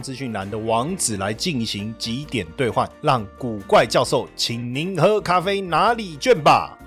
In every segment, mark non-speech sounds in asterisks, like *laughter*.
资讯栏的网址来进行几点兑换，让古怪教授请您喝咖啡拿礼券吧。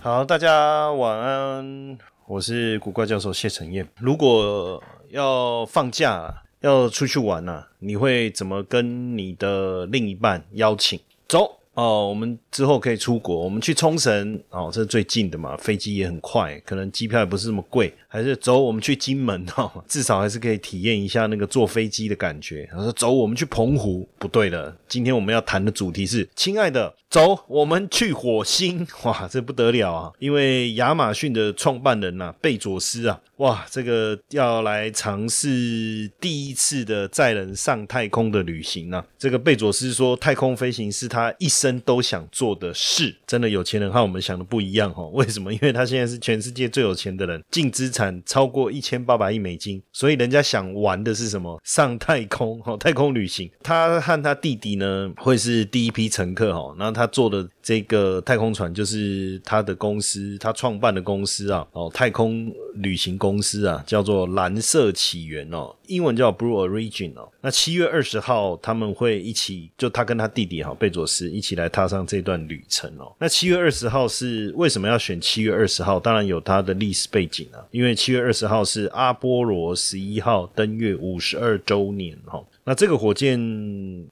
好，大家晚安，我是古怪教授谢承彦。如果要放假要出去玩啊、你会怎么跟你的另一半邀请？走哦，我们之后可以出国，我们去冲绳哦，这是最近的嘛，飞机也很快，可能机票也不是那么贵，还是走我们去金门 *laughs* 哦，至少还是可以体验一下那个坐飞机的感觉。他说走，我们去澎湖，不对了，今天我们要谈的主题是，亲爱的，走，我们去火星，哇，这不得了啊！因为亚马逊的创办人呐、贝佐斯啊，哇，这个要来尝试第一次的载人上太空的旅行啊。这个贝佐斯说，太空飞行是他一生都想做的事。真的有钱人和我们想的不一样哦。为什么？因为他现在是全世界最有钱的人，净资产超过一千八百亿美金，所以人家想玩的是什么？上太空哦，太空旅行。他和他弟弟呢，会是第一批乘客哦。那他坐的这个太空船就是他的公司，他创办的公司啊，哦，太空旅行公司啊，叫做蓝色起源哦，英文叫 Blue Origin 哦。那七月二十号他们会一起，就他跟他弟弟哈贝佐斯一起来踏上这段旅程哦。那七月二十号是为什么要选七月二十号？当然有它的历史背景啊，因为七月二十号是阿波罗十一号登月五十二周年哈。那这个火箭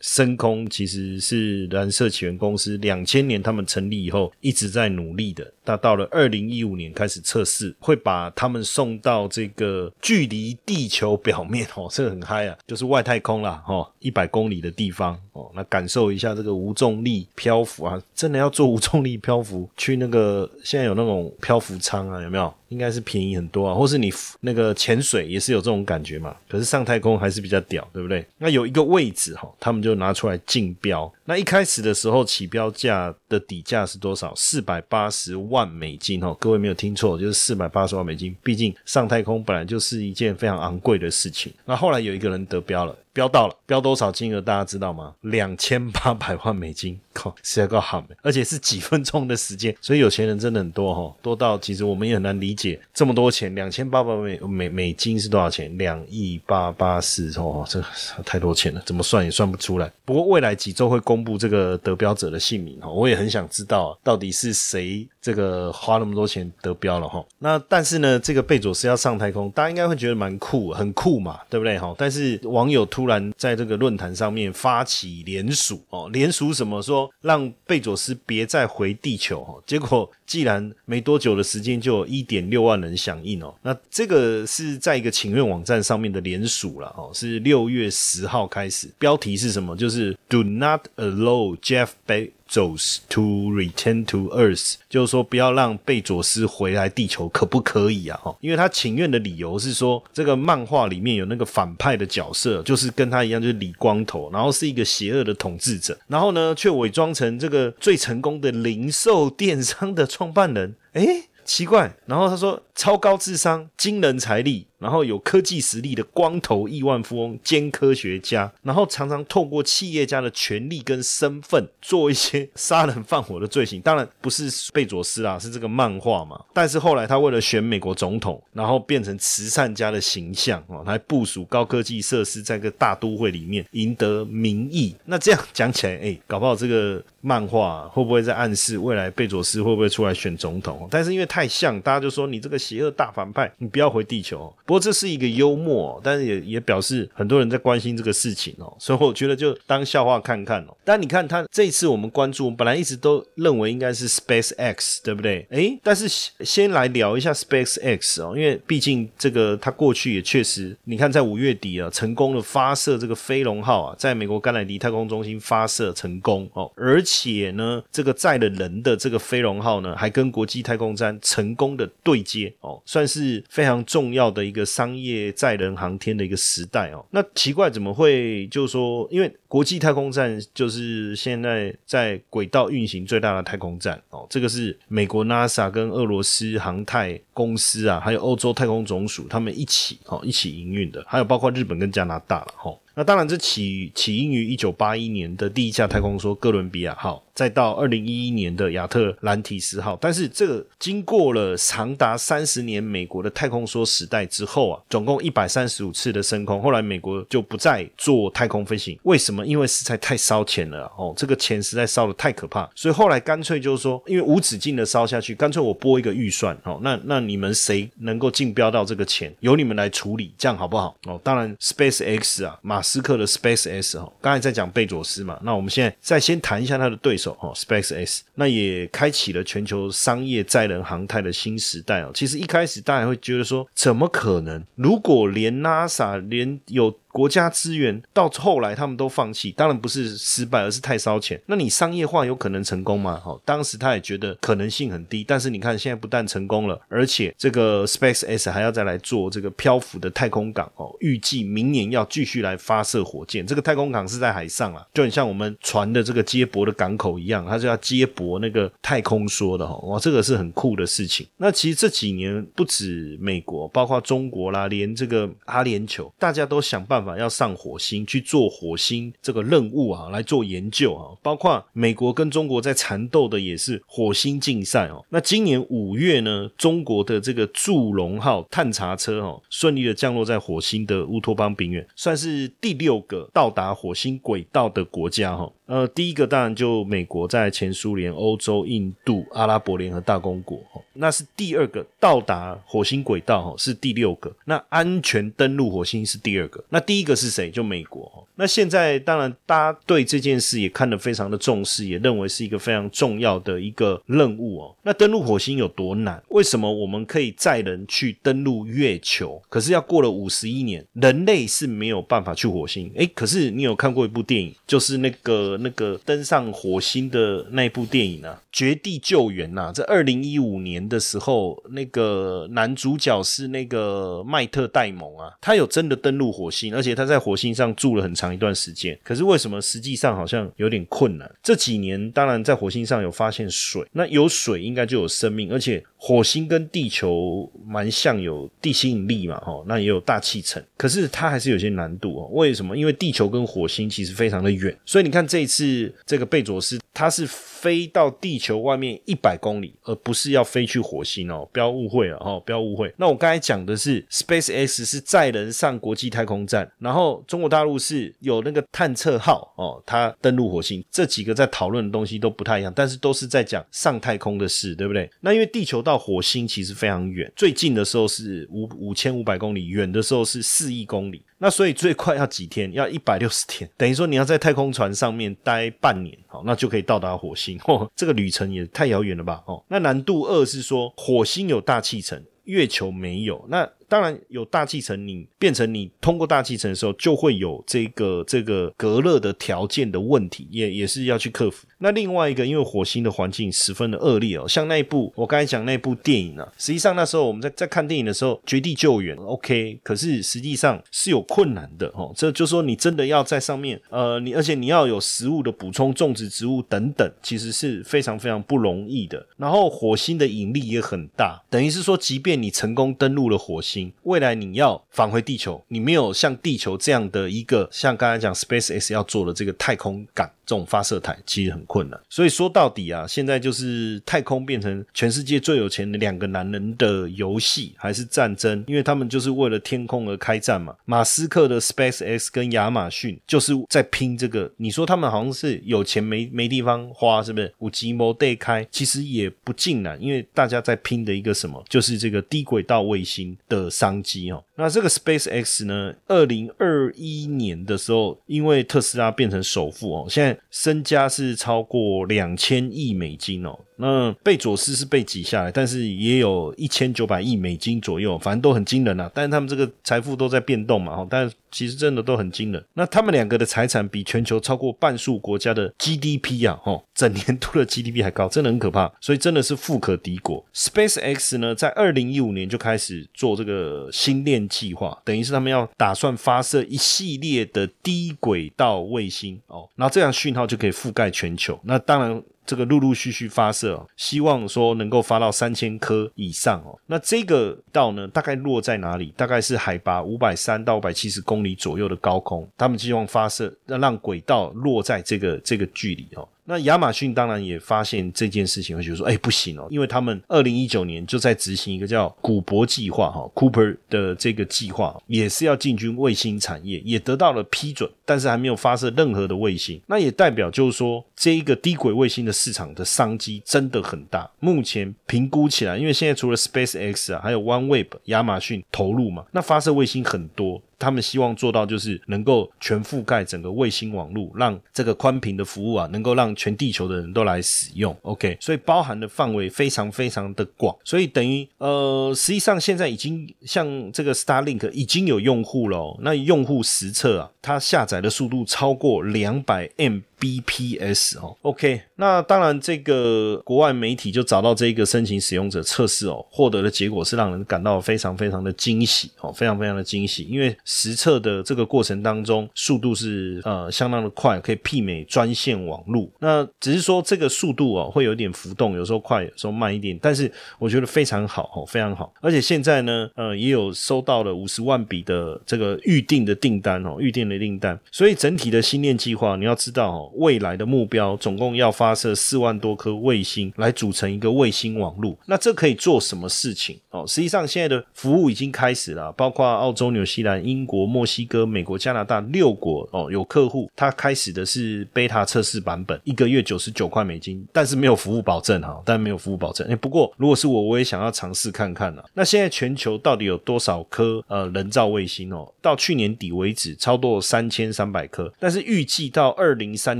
升空其实是蓝色起源公司两千年他们成立以后一直在努力的。那到了二零一五年开始测试，会把他们送到这个距离地球表面 *laughs* 哦，这个很嗨啊，就是外太空啦哦，一百公里的地方哦，那感受一下这个无重力漂浮啊，真的要做无重力漂浮，去那个现在有那种漂浮舱啊，有没有？应该是便宜很多啊，或是你那个潜水也是有这种感觉嘛。可是上太空还是比较屌，对不对？那有一个位置哈，他们就拿出来竞标。那一开始的时候起标价的底价是多少？四百八十万美金哦，各位没有听错，就是四百八十万美金。毕竟上太空本来就是一件非常昂贵的事情。那后来有一个人得标了。标到了，标多少金额大家知道吗？两千八百万美金，*laughs* 靠，实在够好的，而且是几分钟的时间，所以有钱人真的很多哈，多到其实我们也很难理解这么多钱，两千八百美美美金是多少钱？两亿八八四哦，这太多钱了，怎么算也算不出来。不过未来几周会公布这个得标者的姓名哈，我也很想知道到底是谁这个花那么多钱得标了哈。那但是呢，这个贝佐斯要上太空，大家应该会觉得蛮酷，很酷嘛，对不对哈？但是网友突突然在这个论坛上面发起联署哦，联署什么说让贝佐斯别再回地球哦，结果既然没多久的时间就有一点六万人响应哦，那这个是在一个请愿网站上面的联署了哦，是六月十号开始，标题是什么？就是 Do not allow Jeff Be Bezos to return to Earth，就是说不要让贝佐斯回来地球，可不可以啊？哈，因为他请愿的理由是说，这个漫画里面有那个反派的角色，就是跟他一样，就是理光头，然后是一个邪恶的统治者，然后呢，却伪装成这个最成功的零售电商的创办人，诶。奇怪，然后他说超高智商、惊人财力，然后有科技实力的光头亿万富翁兼科学家，然后常常透过企业家的权力跟身份做一些杀人放火的罪行。当然不是贝佐斯啦，是这个漫画嘛。但是后来他为了选美国总统，然后变成慈善家的形象哦，他还部署高科技设施在个大都会里面赢得民意。那这样讲起来，哎，搞不好这个漫画会不会在暗示未来贝佐斯会不会出来选总统？但是因为太像，大家就说你这个邪恶大反派，你不要回地球。不不过这是一个幽默，但是也也表示很多人在关心这个事情哦，所以我觉得就当笑话看看哦。但你看他这一次我们关注，本来一直都认为应该是 Space X，对不对？诶，但是先来聊一下 Space X 哦，因为毕竟这个他过去也确实，你看在五月底啊，成功的发射这个飞龙号啊，在美国甘乃迪太空中心发射成功哦，而且呢，这个载了人的这个飞龙号呢，还跟国际太空站成功的对接哦，算是非常重要的一个商业载人航天的一个时代哦。那奇怪，怎么会就是说，因为国际太空站就是现在在轨道运行最大的太空站哦，这个是美国 NASA 跟俄罗斯航太公司啊，还有欧洲太空总署他们一起哦一起营运的，还有包括日本跟加拿大了哈。那当然，这起起因于一九八一年的第一架太空梭哥伦比亚号，再到二零一一年的亚特兰提斯号。但是这个经过了长达三十年美国的太空梭时代之后啊，总共一百三十五次的升空，后来美国就不再做太空飞行。为什么？因为实在太烧钱了哦，这个钱实在烧的太可怕，所以后来干脆就是说，因为无止境的烧下去，干脆我拨一个预算哦，那那你们谁能够竞标到这个钱，由你们来处理，这样好不好？哦，当然，Space X 啊，马斯克的 Space S 哈，刚才在讲贝佐斯嘛，那我们现在再先谈一下他的对手哦，Space S，那也开启了全球商业载人航太的新时代哦。其实一开始大家会觉得说，怎么可能？如果连 NASA 连有国家资源到后来他们都放弃，当然不是失败，而是太烧钱。那你商业化有可能成功吗？哦，当时他也觉得可能性很低。但是你看，现在不但成功了，而且这个 Space X 还要再来做这个漂浮的太空港哦，预计明年要继续来发射火箭。这个太空港是在海上啊，就很像我们船的这个接驳的港口一样，它就要接驳那个太空梭的哦。哇，这个是很酷的事情。那其实这几年不止美国，包括中国啦，连这个阿联酋，大家都想办法法。要上火星去做火星这个任务啊，来做研究啊，包括美国跟中国在缠斗的也是火星竞赛哦。那今年五月呢，中国的这个祝融号探查车哦，顺利的降落在火星的乌托邦平原，算是第六个到达火星轨道的国家哈。呃，第一个当然就美国在前苏联、欧洲、印度、阿拉伯联合大公国，那是第二个到达火星轨道哈，是第六个。那安全登陆火星是第二个，那第一个是谁？就美国。那现在当然大家对这件事也看得非常的重视，也认为是一个非常重要的一个任务哦。那登陆火星有多难？为什么我们可以载人去登陆月球？可是要过了五十一年，人类是没有办法去火星。诶，可是你有看过一部电影，就是那个。那个登上火星的那部电影啊，《绝地救援》呐，在二零一五年的时候，那个男主角是那个迈特戴蒙啊，他有真的登陆火星，而且他在火星上住了很长一段时间。可是为什么实际上好像有点困难？这几年当然在火星上有发现水，那有水应该就有生命，而且火星跟地球蛮像，有地心引力嘛，哈，那也有大气层。可是它还是有些难度哦。为什么？因为地球跟火星其实非常的远，所以你看这一次。这个贝佐斯，他是飞到地球外面一百公里，而不是要飞去火星哦，不要误会了哦，不要误会。那我刚才讲的是 Space X 是载人上国际太空站，然后中国大陆是有那个探测号哦，它登陆火星，这几个在讨论的东西都不太一样，但是都是在讲上太空的事，对不对？那因为地球到到火星其实非常远，最近的时候是五五千五百公里，远的时候是四亿公里。那所以最快要几天？要一百六十天，等于说你要在太空船上面待半年，好，那就可以到达火星。*laughs* 哦，这个旅程也太遥远了吧？哦，那难度二是说火星有大气层，月球没有。那当然有大气层，你变成你通过大气层的时候，就会有这个这个隔热的条件的问题，也也是要去克服。那另外一个，因为火星的环境十分的恶劣哦，像那一部我刚才讲那部电影啊，实际上那时候我们在在看电影的时候，《绝地救援》OK，可是实际上是有困难的哦。这就说你真的要在上面，呃，你而且你要有食物的补充，种植植物等等，其实是非常非常不容易的。然后火星的引力也很大，等于是说，即便你成功登陆了火星。未来你要返回地球，你没有像地球这样的一个，像刚才讲 Space X 要做的这个太空港。这种发射台其实很困难，所以说到底啊，现在就是太空变成全世界最有钱的两个男人的游戏，还是战争？因为他们就是为了天空而开战嘛。马斯克的 Space X 跟亚马逊就是在拼这个。你说他们好像是有钱没没地方花，是不是？五 G 模对开，其实也不尽然，因为大家在拼的一个什么，就是这个低轨道卫星的的商机哦。那这个 Space X 呢，二零二一年的时候，因为特斯拉变成首富哦，现在身家是超过两千亿美金哦。那贝佐斯是被挤下来，但是也有一千九百亿美金左右，反正都很惊人啊。但是他们这个财富都在变动嘛，哈，但其实真的都很惊人。那他们两个的财产比全球超过半数国家的 GDP 啊，哈，整年度的 GDP 还高，真的很可怕。所以真的是富可敌国。Space X 呢，在二零一五年就开始做这个星链计划，等于是他们要打算发射一系列的低轨道卫星哦，然后这样讯号就可以覆盖全球。那当然。这个陆陆续续发射，希望说能够发到三千颗以上哦。那这个道呢，大概落在哪里？大概是海拔五百三到五百七十公里左右的高空，他们希望发射，让让轨道落在这个这个距离哦。那亚马逊当然也发现这件事情，会觉得说，哎，不行哦，因为他们二零一九年就在执行一个叫古博计划哈，Cooper 的这个计划，也是要进军卫星产业，也得到了批准，但是还没有发射任何的卫星。那也代表就是说，这一个低轨卫星的市场的商机真的很大。目前评估起来，因为现在除了 Space X 啊，还有 OneWeb，亚马逊投入嘛，那发射卫星很多。他们希望做到就是能够全覆盖整个卫星网络，让这个宽频的服务啊，能够让全地球的人都来使用。OK，所以包含的范围非常非常的广，所以等于呃，实际上现在已经像这个 Starlink 已经有用户了，那用户实测啊，它下载的速度超过两百 M。BPS 哦，OK，那当然，这个国外媒体就找到这个申请使用者测试哦，获得的结果是让人感到非常非常的惊喜哦，非常非常的惊喜，因为实测的这个过程当中，速度是呃相当的快，可以媲美专线网络。那只是说这个速度哦会有点浮动，有时候快，有时候慢一点，但是我觉得非常好哦，非常好。而且现在呢，呃，也有收到了五十万笔的这个预定的订单哦，预定的订单。所以整体的新链计划，你要知道哦。未来的目标总共要发射四万多颗卫星来组成一个卫星网络，那这可以做什么事情哦？实际上现在的服务已经开始了，包括澳洲、纽西兰、英国、墨西哥、美国、加拿大六国哦，有客户他开始的是 beta 测试版本，一个月九十九块美金，但是没有服务保证哈，但没有服务保证。哎，不过如果是我，我也想要尝试看看啊。那现在全球到底有多少颗呃人造卫星哦？到去年底为止，超过三千三百颗，但是预计到二零三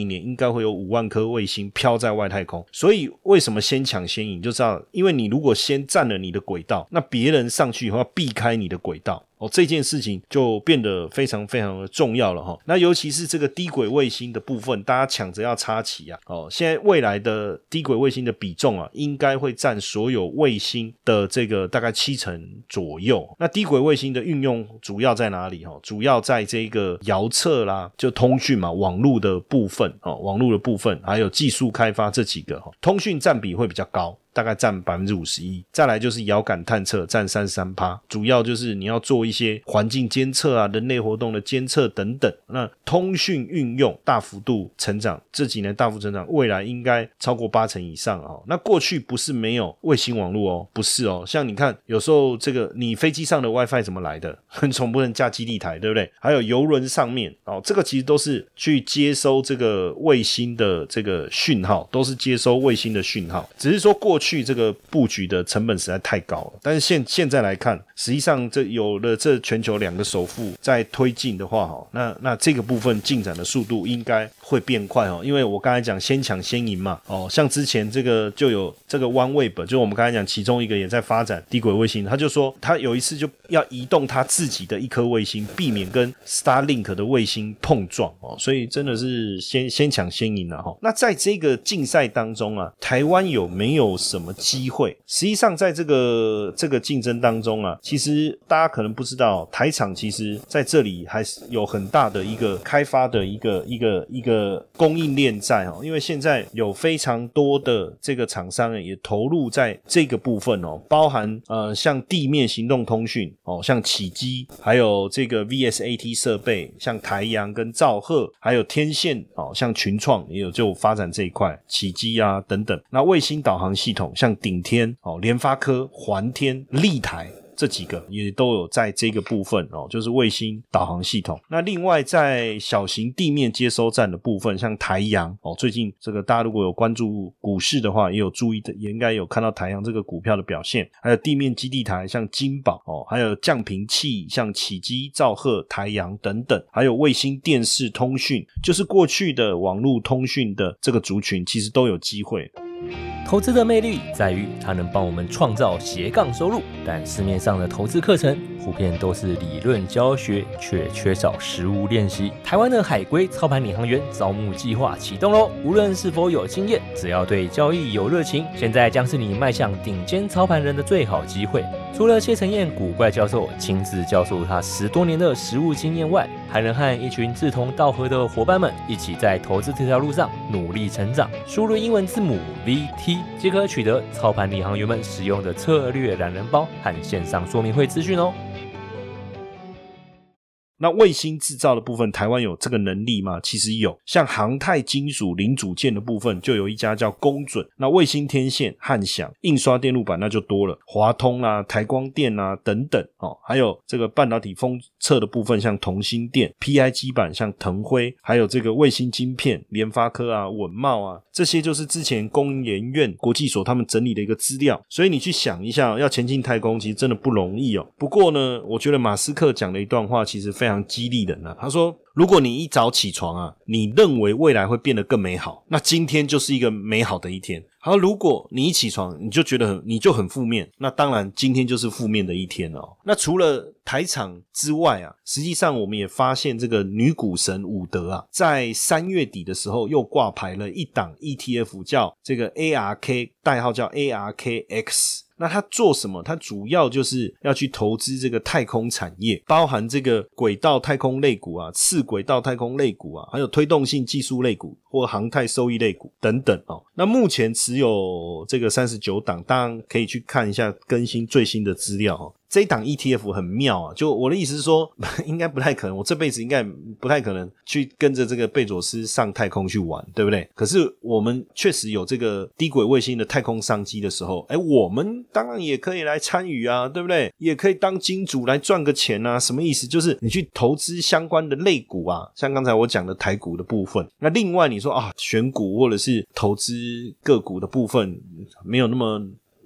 一。年应该会有五万颗卫星飘在外太空，所以为什么先抢先赢？就知道，因为你如果先占了你的轨道，那别人上去以后要避开你的轨道。哦，这件事情就变得非常非常的重要了哈。那尤其是这个低轨卫星的部分，大家抢着要插旗啊。哦，现在未来的低轨卫星的比重啊，应该会占所有卫星的这个大概七成左右。那低轨卫星的运用主要在哪里？哈，主要在这个遥测啦，就通讯嘛，网络的部分哦，网络的部分，还有技术开发这几个哈，通讯占比会比较高。大概占百分之五十一，再来就是遥感探测占三十三趴，主要就是你要做一些环境监测啊、人类活动的监测等等。那通讯运用大幅度成长，这几年大幅成长，未来应该超过八成以上啊。那过去不是没有卫星网络哦，不是哦。像你看，有时候这个你飞机上的 WiFi 怎么来的？*laughs* 总不能架基地台，对不对？还有游轮上面哦，这个其实都是去接收这个卫星的这个讯号，都是接收卫星的讯号，只是说过去。去这个布局的成本实在太高了，但是现现在来看，实际上这有了这全球两个首富在推进的话，哈，那那这个部分进展的速度应该会变快哦，因为我刚才讲先抢先赢嘛，哦，像之前这个就有这个 OneWeb，就我们刚才讲其中一个也在发展低轨卫星，他就说他有一次就要移动他自己的一颗卫星，避免跟 Starlink 的卫星碰撞哦，所以真的是先先抢先赢了哈。那在这个竞赛当中啊，台湾有没有什么机会？实际上，在这个这个竞争当中啊，其实大家可能不知道，台厂其实在这里还是有很大的一个开发的一个一个一个供应链在哦。因为现在有非常多的这个厂商也投入在这个部分哦，包含呃像地面行动通讯哦，像起机，还有这个 VSAT 设备，像台阳跟兆赫，还有天线哦，像群创也有就发展这一块起机啊等等。那卫星导航系统。像顶天哦，联发科、环天、立台。这几个也都有在这个部分哦，就是卫星导航系统。那另外在小型地面接收站的部分，像台阳哦，最近这个大家如果有关注股市的话，也有注意的，也应该有看到台阳这个股票的表现。还有地面基地台，像金宝哦，还有降频器，像启基、兆赫、台阳等等，还有卫星电视通讯，就是过去的网络通讯的这个族群，其实都有机会。投资的魅力在于它能帮我们创造斜杠收入，但市面上的投资课程普遍都是理论教学，却缺少实物练习。台湾的海归操盘领航员招募计划启动喽！无论是否有经验，只要对交易有热情，现在将是你迈向顶尖操盘人的最好机会。除了谢承彦古怪教授亲自教授他十多年的实物经验外，还能和一群志同道合的伙伴们一起在投资这条路上努力成长。输入英文字母 VT 即可取得操盘领航员们使用的策略懒人包和线上说明会资讯哦。那卫星制造的部分，台湾有这个能力吗？其实有，像航太金属零组件的部分，就有一家叫工准。那卫星天线、汉翔印刷电路板那就多了，华通啊、台光电啊等等哦，还有这个半导体封测的部分，像同心电、PI 基板，像腾辉，还有这个卫星晶片，联发科啊、稳茂啊，这些就是之前工研院国际所他们整理的一个资料。所以你去想一下，要前进太空，其实真的不容易哦。不过呢，我觉得马斯克讲的一段话，其实非非非常激励人呢。他说：“如果你一早起床啊，你认为未来会变得更美好，那今天就是一个美好的一天。好，如果你一起床你就觉得很你就很负面，那当然今天就是负面的一天哦。那除了台场之外啊，实际上我们也发现这个女股神伍德啊，在三月底的时候又挂牌了一档 ETF，叫这个 ARK，代号叫 ARKX。”那它做什么？它主要就是要去投资这个太空产业，包含这个轨道太空类股啊、次轨道太空类股啊，还有推动性技术类股或航太收益类股等等哦。那目前持有这个三十九档，当然可以去看一下更新最新的资料。这一档 ETF 很妙啊！就我的意思是说，*laughs* 应该不太可能，我这辈子应该不太可能去跟着这个贝佐斯上太空去玩，对不对？可是我们确实有这个低轨卫星的太空商机的时候，哎，我们当然也可以来参与啊，对不对？也可以当金主来赚个钱啊！什么意思？就是你去投资相关的类股啊，像刚才我讲的台股的部分。那另外你说啊，选股或者是投资个股的部分，没有那么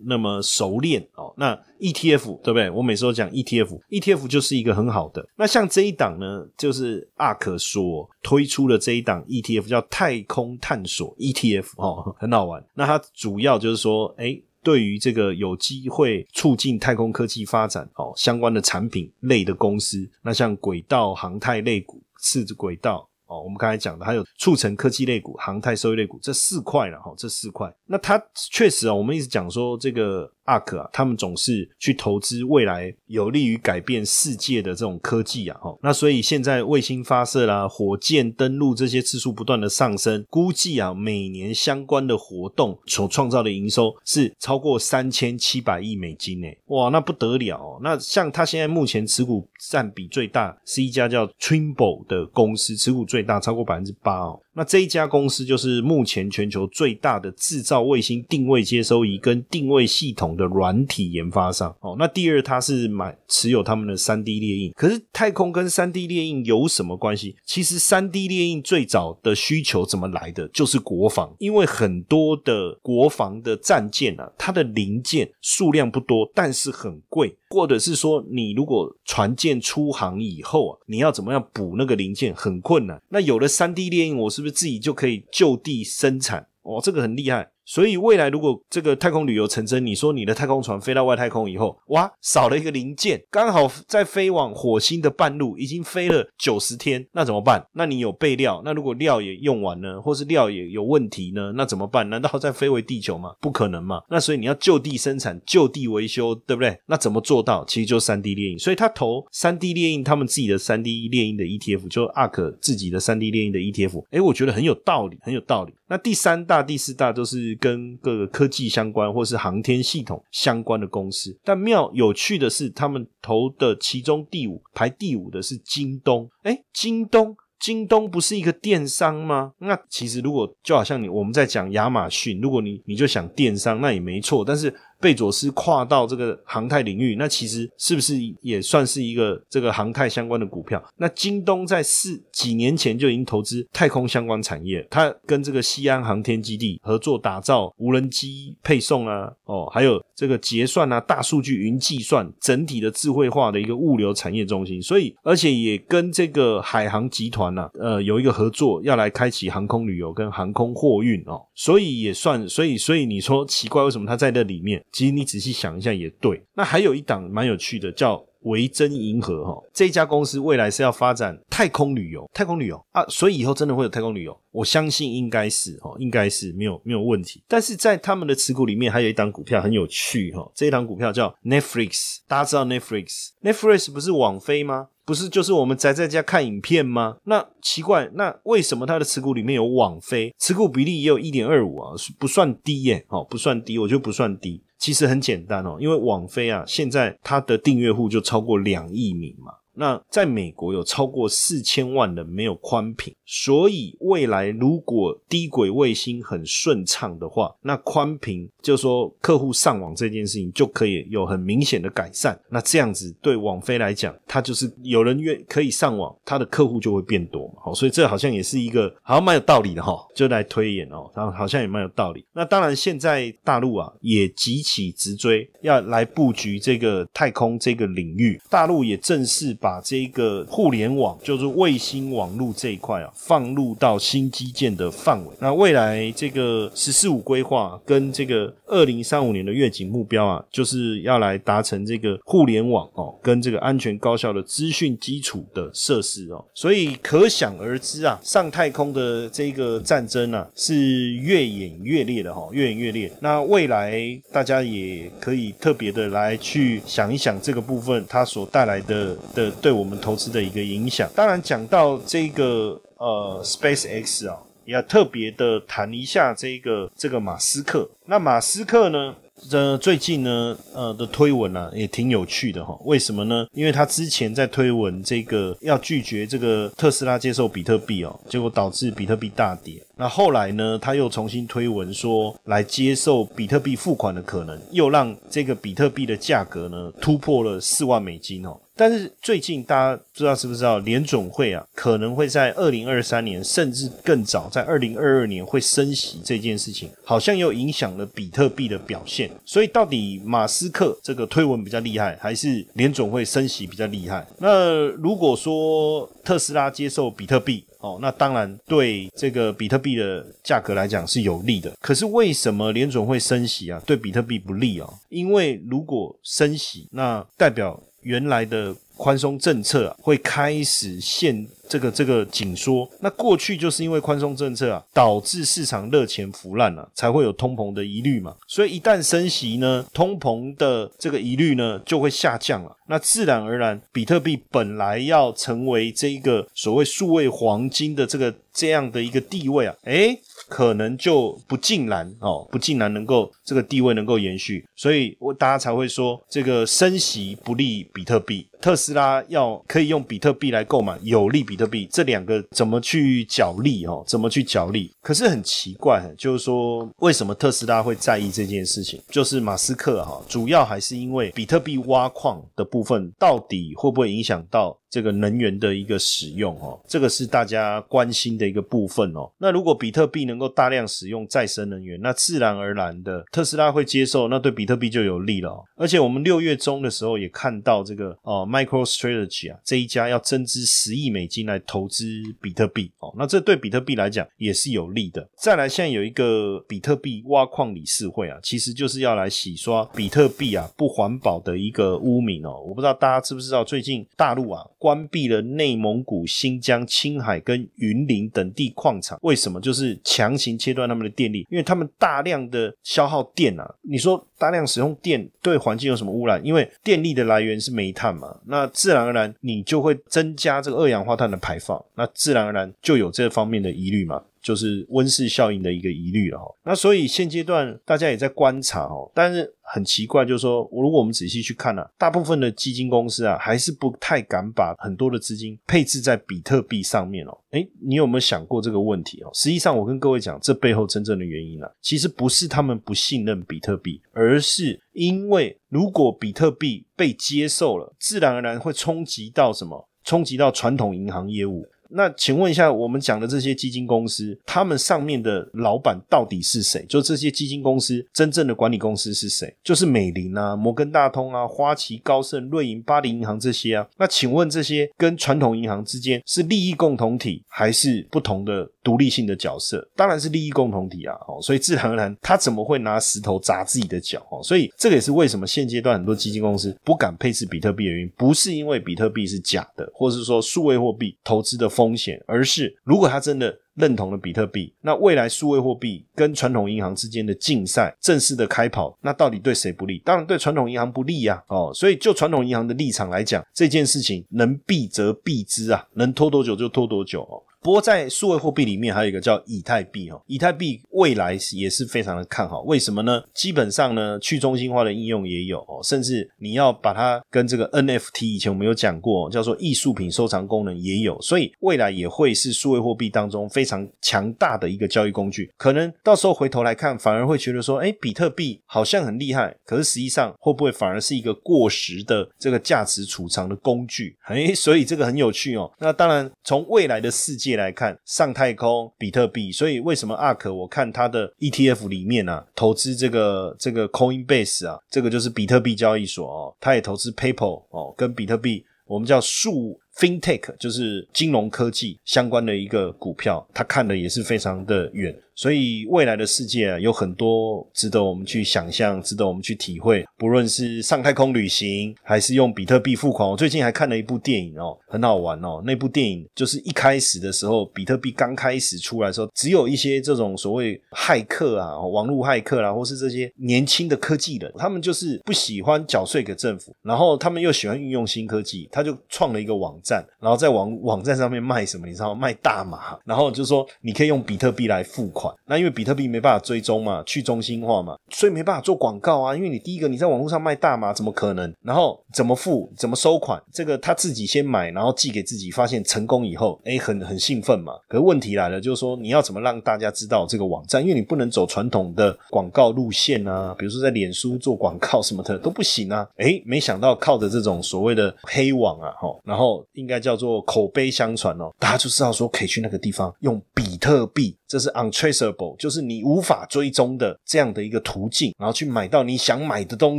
那么熟练哦，那。ETF 对不对？我每次都讲 ETF，ETF 就是一个很好的。那像这一档呢，就是 ARK 所推出的这一档 ETF 叫太空探索 ETF 哦，很好玩。那它主要就是说，哎，对于这个有机会促进太空科技发展哦相关的产品类的公司，那像轨道航太类股、次轨道。哦，我们刚才讲的还有促成科技类股、航太收益类股这四块了哈，这四块，那它确实啊，我们一直讲说这个。阿克啊，他们总是去投资未来有利于改变世界的这种科技啊，哈，那所以现在卫星发射啦、火箭登陆这些次数不断的上升，估计啊，每年相关的活动所创造的营收是超过三千七百亿美金呢，哇，那不得了！那像他现在目前持股占比最大是一家叫 Trimble 的公司，持股最大超过百分之八哦。那这一家公司就是目前全球最大的制造卫星定位接收仪跟定位系统的软体研发商哦。那第二，它是买持有他们的三 D 列印。可是太空跟三 D 列印有什么关系？其实三 D 列印最早的需求怎么来的？就是国防，因为很多的国防的战舰啊，它的零件数量不多，但是很贵。或者是说，你如果船舰出航以后啊，你要怎么样补那个零件很困难。那有了三 D 列印，我是不是自己就可以就地生产？哦，这个很厉害。所以未来如果这个太空旅游成真，你说你的太空船飞到外太空以后，哇，少了一个零件，刚好在飞往火星的半路已经飞了九十天，那怎么办？那你有备料？那如果料也用完了，或是料也有问题呢？那怎么办？难道再飞回地球吗？不可能嘛！那所以你要就地生产、就地维修，对不对？那怎么做到？其实就三 D 列印。所以他投三 D 列印，他们自己的三 D 列印的 ETF，就 ARK 自己的三 D 列印的 ETF。哎，我觉得很有道理，很有道理。那第三大、第四大都是跟各个科技相关或是航天系统相关的公司。但妙有趣的是，他们投的其中第五排第五的是京东。哎，京东，京东不是一个电商吗？那其实如果就好像你我们在讲亚马逊，如果你你就想电商，那也没错。但是贝佐斯跨到这个航太领域，那其实是不是也算是一个这个航太相关的股票？那京东在四几年前就已经投资太空相关产业，它跟这个西安航天基地合作打造无人机配送啊，哦，还有这个结算啊、大数据、云计算，整体的智慧化的一个物流产业中心。所以，而且也跟这个海航集团呐，呃，有一个合作，要来开启航空旅游跟航空货运哦。所以也算，所以所以你说奇怪，为什么它在那里面？其实你仔细想一下也对。那还有一档蛮有趣的，叫。维珍银河哈，这家公司未来是要发展太空旅游，太空旅游啊，所以以后真的会有太空旅游，我相信应该是哈，应该是没有没有问题。但是在他们的持股里面，还有一档股票很有趣哈，这一档股票叫 Netflix，大家知道 Netflix，Netflix 不是网飞吗？不是就是我们宅在家看影片吗？那奇怪，那为什么它的持股里面有网飞，持股比例也有一点二五啊，不算低耶，哦，不算低，我觉得不算低。其实很简单哦，因为网飞啊，现在它的订阅户就超过两亿名嘛。那在美国有超过四千万人没有宽频，所以未来如果低轨卫星很顺畅的话，那宽频就说客户上网这件事情就可以有很明显的改善。那这样子对网飞来讲，它就是有人愿可以上网，它的客户就会变多嘛。好，所以这好像也是一个好像蛮有道理的哈，就来推演哦，然后好像也蛮有道理。那当然现在大陆啊也急起直追，要来布局这个太空这个领域，大陆也正式。把这个互联网，就是卫星网络这一块啊，放入到新基建的范围。那未来这个“十四五”规划跟这个二零三五年的愿景目标啊，就是要来达成这个互联网哦，跟这个安全高效的资讯基础的设施哦。所以可想而知啊，上太空的这个战争啊，是越演越烈的哈，越演越烈。那未来大家也可以特别的来去想一想这个部分，它所带来的的。对我们投资的一个影响，当然讲到这个呃，Space X 啊，也要特别的谈一下这个这个马斯克。那马斯克呢？这最近呢，呃的推文呢也挺有趣的哈。为什么呢？因为他之前在推文这个要拒绝这个特斯拉接受比特币哦，结果导致比特币大跌。那后来呢，他又重新推文说来接受比特币付款的可能，又让这个比特币的价格呢突破了四万美金哦。但是最近大家不知道知不知道，联总会啊可能会在二零二三年，甚至更早，在二零二二年会升息这件事情，好像又影响了比特币的表现。所以到底马斯克这个推文比较厉害，还是联总会升息比较厉害？那如果说特斯拉接受比特币，哦，那当然对这个比特币的价格来讲是有利的。可是为什么联总会升息啊？对比特币不利啊？因为如果升息，那代表。原来的宽松政策啊，会开始现这个这个紧缩。那过去就是因为宽松政策啊，导致市场热钱腐烂了，才会有通膨的疑虑嘛。所以一旦升息呢，通膨的这个疑虑呢就会下降了。那自然而然，比特币本来要成为这一个所谓数位黄金的这个这样的一个地位啊，诶。可能就不竟然哦，不竟然能够这个地位能够延续，所以我大家才会说这个升息不利比特币。特斯拉要可以用比特币来购买，有利比特币，这两个怎么去角力？哦？怎么去角力？可是很奇怪，就是说为什么特斯拉会在意这件事情？就是马斯克哈，主要还是因为比特币挖矿的部分到底会不会影响到这个能源的一个使用？哦，这个是大家关心的一个部分哦。那如果比特币能够大量使用再生能源，那自然而然的特斯拉会接受，那对比特币就有利了。而且我们六月中的时候也看到这个哦。MicroStrategy 啊，这一家要增资十亿美金来投资比特币哦，那这对比特币来讲也是有利的。再来，现在有一个比特币挖矿理事会啊，其实就是要来洗刷比特币啊不环保的一个污名哦。我不知道大家知不知道，最近大陆啊关闭了内蒙古、新疆、青海跟云林等地矿场，为什么？就是强行切断他们的电力，因为他们大量的消耗电啊。你说大量使用电对环境有什么污染？因为电力的来源是煤炭嘛。那自然而然，你就会增加这个二氧化碳的排放，那自然而然就有这方面的疑虑嘛。就是温室效应的一个疑虑了哈。那所以现阶段大家也在观察哦，但是很奇怪，就是说，如果我们仔细去看呢，大部分的基金公司啊，还是不太敢把很多的资金配置在比特币上面哦。诶，你有没有想过这个问题哦？实际上，我跟各位讲，这背后真正的原因啊，其实不是他们不信任比特币，而是因为如果比特币被接受了，自然而然会冲击到什么？冲击到传统银行业务。那请问一下，我们讲的这些基金公司，他们上面的老板到底是谁？就这些基金公司真正的管理公司是谁？就是美林啊、摩根大通啊、花旗、高盛、瑞银、巴黎银行这些啊。那请问这些跟传统银行之间是利益共同体，还是不同的独立性的角色？当然是利益共同体啊！哦，所以自然而然，他怎么会拿石头砸自己的脚？哦，所以这个也是为什么现阶段很多基金公司不敢配置比特币的原因，不是因为比特币是假的，或是说数位货币投资的风。险，而是如果他真的认同了比特币，那未来数位货币跟传统银行之间的竞赛正式的开跑，那到底对谁不利？当然对传统银行不利呀！哦，所以就传统银行的立场来讲，这件事情能避则避之啊，能拖多久就拖多久哦。不过在数位货币里面，还有一个叫以太币哦，以太币未来也是非常的看好。为什么呢？基本上呢，去中心化的应用也有哦，甚至你要把它跟这个 NFT，以前我们有讲过，叫做艺术品收藏功能也有，所以未来也会是数位货币当中非常强大的一个交易工具。可能到时候回头来看，反而会觉得说，哎，比特币好像很厉害，可是实际上会不会反而是一个过时的这个价值储藏的工具？哎，所以这个很有趣哦。那当然，从未来的世界。来看上太空比特币，所以为什么阿克我看他的 ETF 里面啊，投资这个这个 Coinbase 啊，这个就是比特币交易所哦，他也投资 PayPal 哦，跟比特币我们叫数 FinTech，就是金融科技相关的一个股票，他看的也是非常的远。所以未来的世界啊，有很多值得我们去想象，值得我们去体会。不论是上太空旅行，还是用比特币付款，我最近还看了一部电影哦，很好玩哦。那部电影就是一开始的时候，比特币刚开始出来的时候，只有一些这种所谓骇客啊，网络骇客啦，或是这些年轻的科技人，他们就是不喜欢缴税给政府，然后他们又喜欢运用新科技，他就创了一个网站，然后在网网站上面卖什么？你知道？卖大麻，然后就说你可以用比特币来付款。款那因为比特币没办法追踪嘛，去中心化嘛，所以没办法做广告啊。因为你第一个你在网络上卖大麻，怎么可能？然后怎么付？怎么收款？这个他自己先买，然后寄给自己，发现成功以后，哎，很很兴奋嘛。可是问题来了，就是说你要怎么让大家知道这个网站？因为你不能走传统的广告路线啊，比如说在脸书做广告什么的都不行啊。哎，没想到靠着这种所谓的黑网啊，哈，然后应该叫做口碑相传哦，大家就知道说可以去那个地方用比特币。这是 untraceable，就是你无法追踪的这样的一个途径，然后去买到你想买的东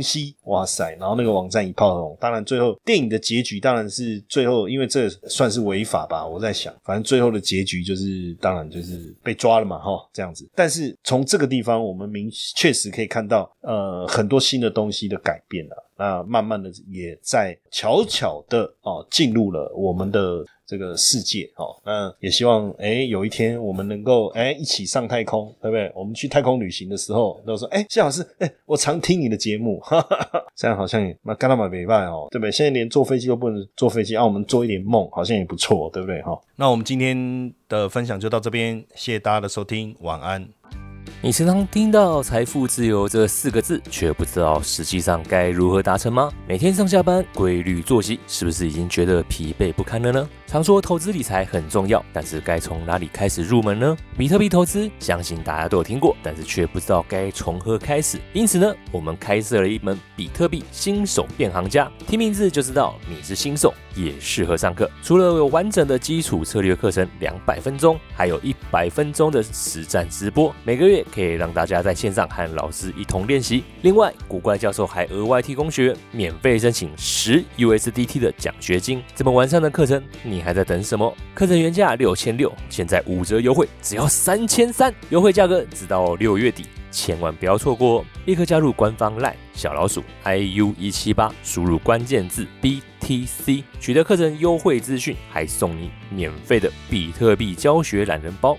西。哇塞！然后那个网站一炮而红。当然，最后电影的结局当然是最后，因为这算是违法吧。我在想，反正最后的结局就是，当然就是被抓了嘛，哈，这样子。但是从这个地方，我们明确实可以看到，呃，很多新的东西的改变了。那慢慢的也在悄悄的哦进入了我们的这个世界哦。那也希望哎有一天我们能够哎一起上太空，对不对？我们去太空旅行的时候都说哎谢老师哎我常听你的节目，哈哈哈这样好像也那干那么没办哦，对不对？现在连坐飞机都不能坐飞机，让我们做一点梦好像也不错，对不对？哈，那我们今天的分享就到这边，谢谢大家的收听，晚安。你时常听到“财富自由”这四个字，却不知道实际上该如何达成吗？每天上下班规律作息，是不是已经觉得疲惫不堪了呢？常说投资理财很重要，但是该从哪里开始入门呢？比特币投资，相信大家都有听过，但是却不知道该从何开始。因此呢，我们开设了一门比特币新手变行家，听名字就知道你是新手，也适合上课。除了有完整的基础策略课程两百分钟，还有一百分钟的实战直播，每个月。可以让大家在线上和老师一同练习。另外，古怪教授还额外提供学员免费申请十 USDT 的奖学金。这么完善的课程，你你还在等什么？课程原价六千六，现在五折优惠，只要三千三，优惠价格直到六月底，千万不要错过哦！立刻加入官方 LINE 小老鼠 IU 一七八，输入关键字 BTC，取得课程优惠资讯，还送你免费的比特币教学懒人包。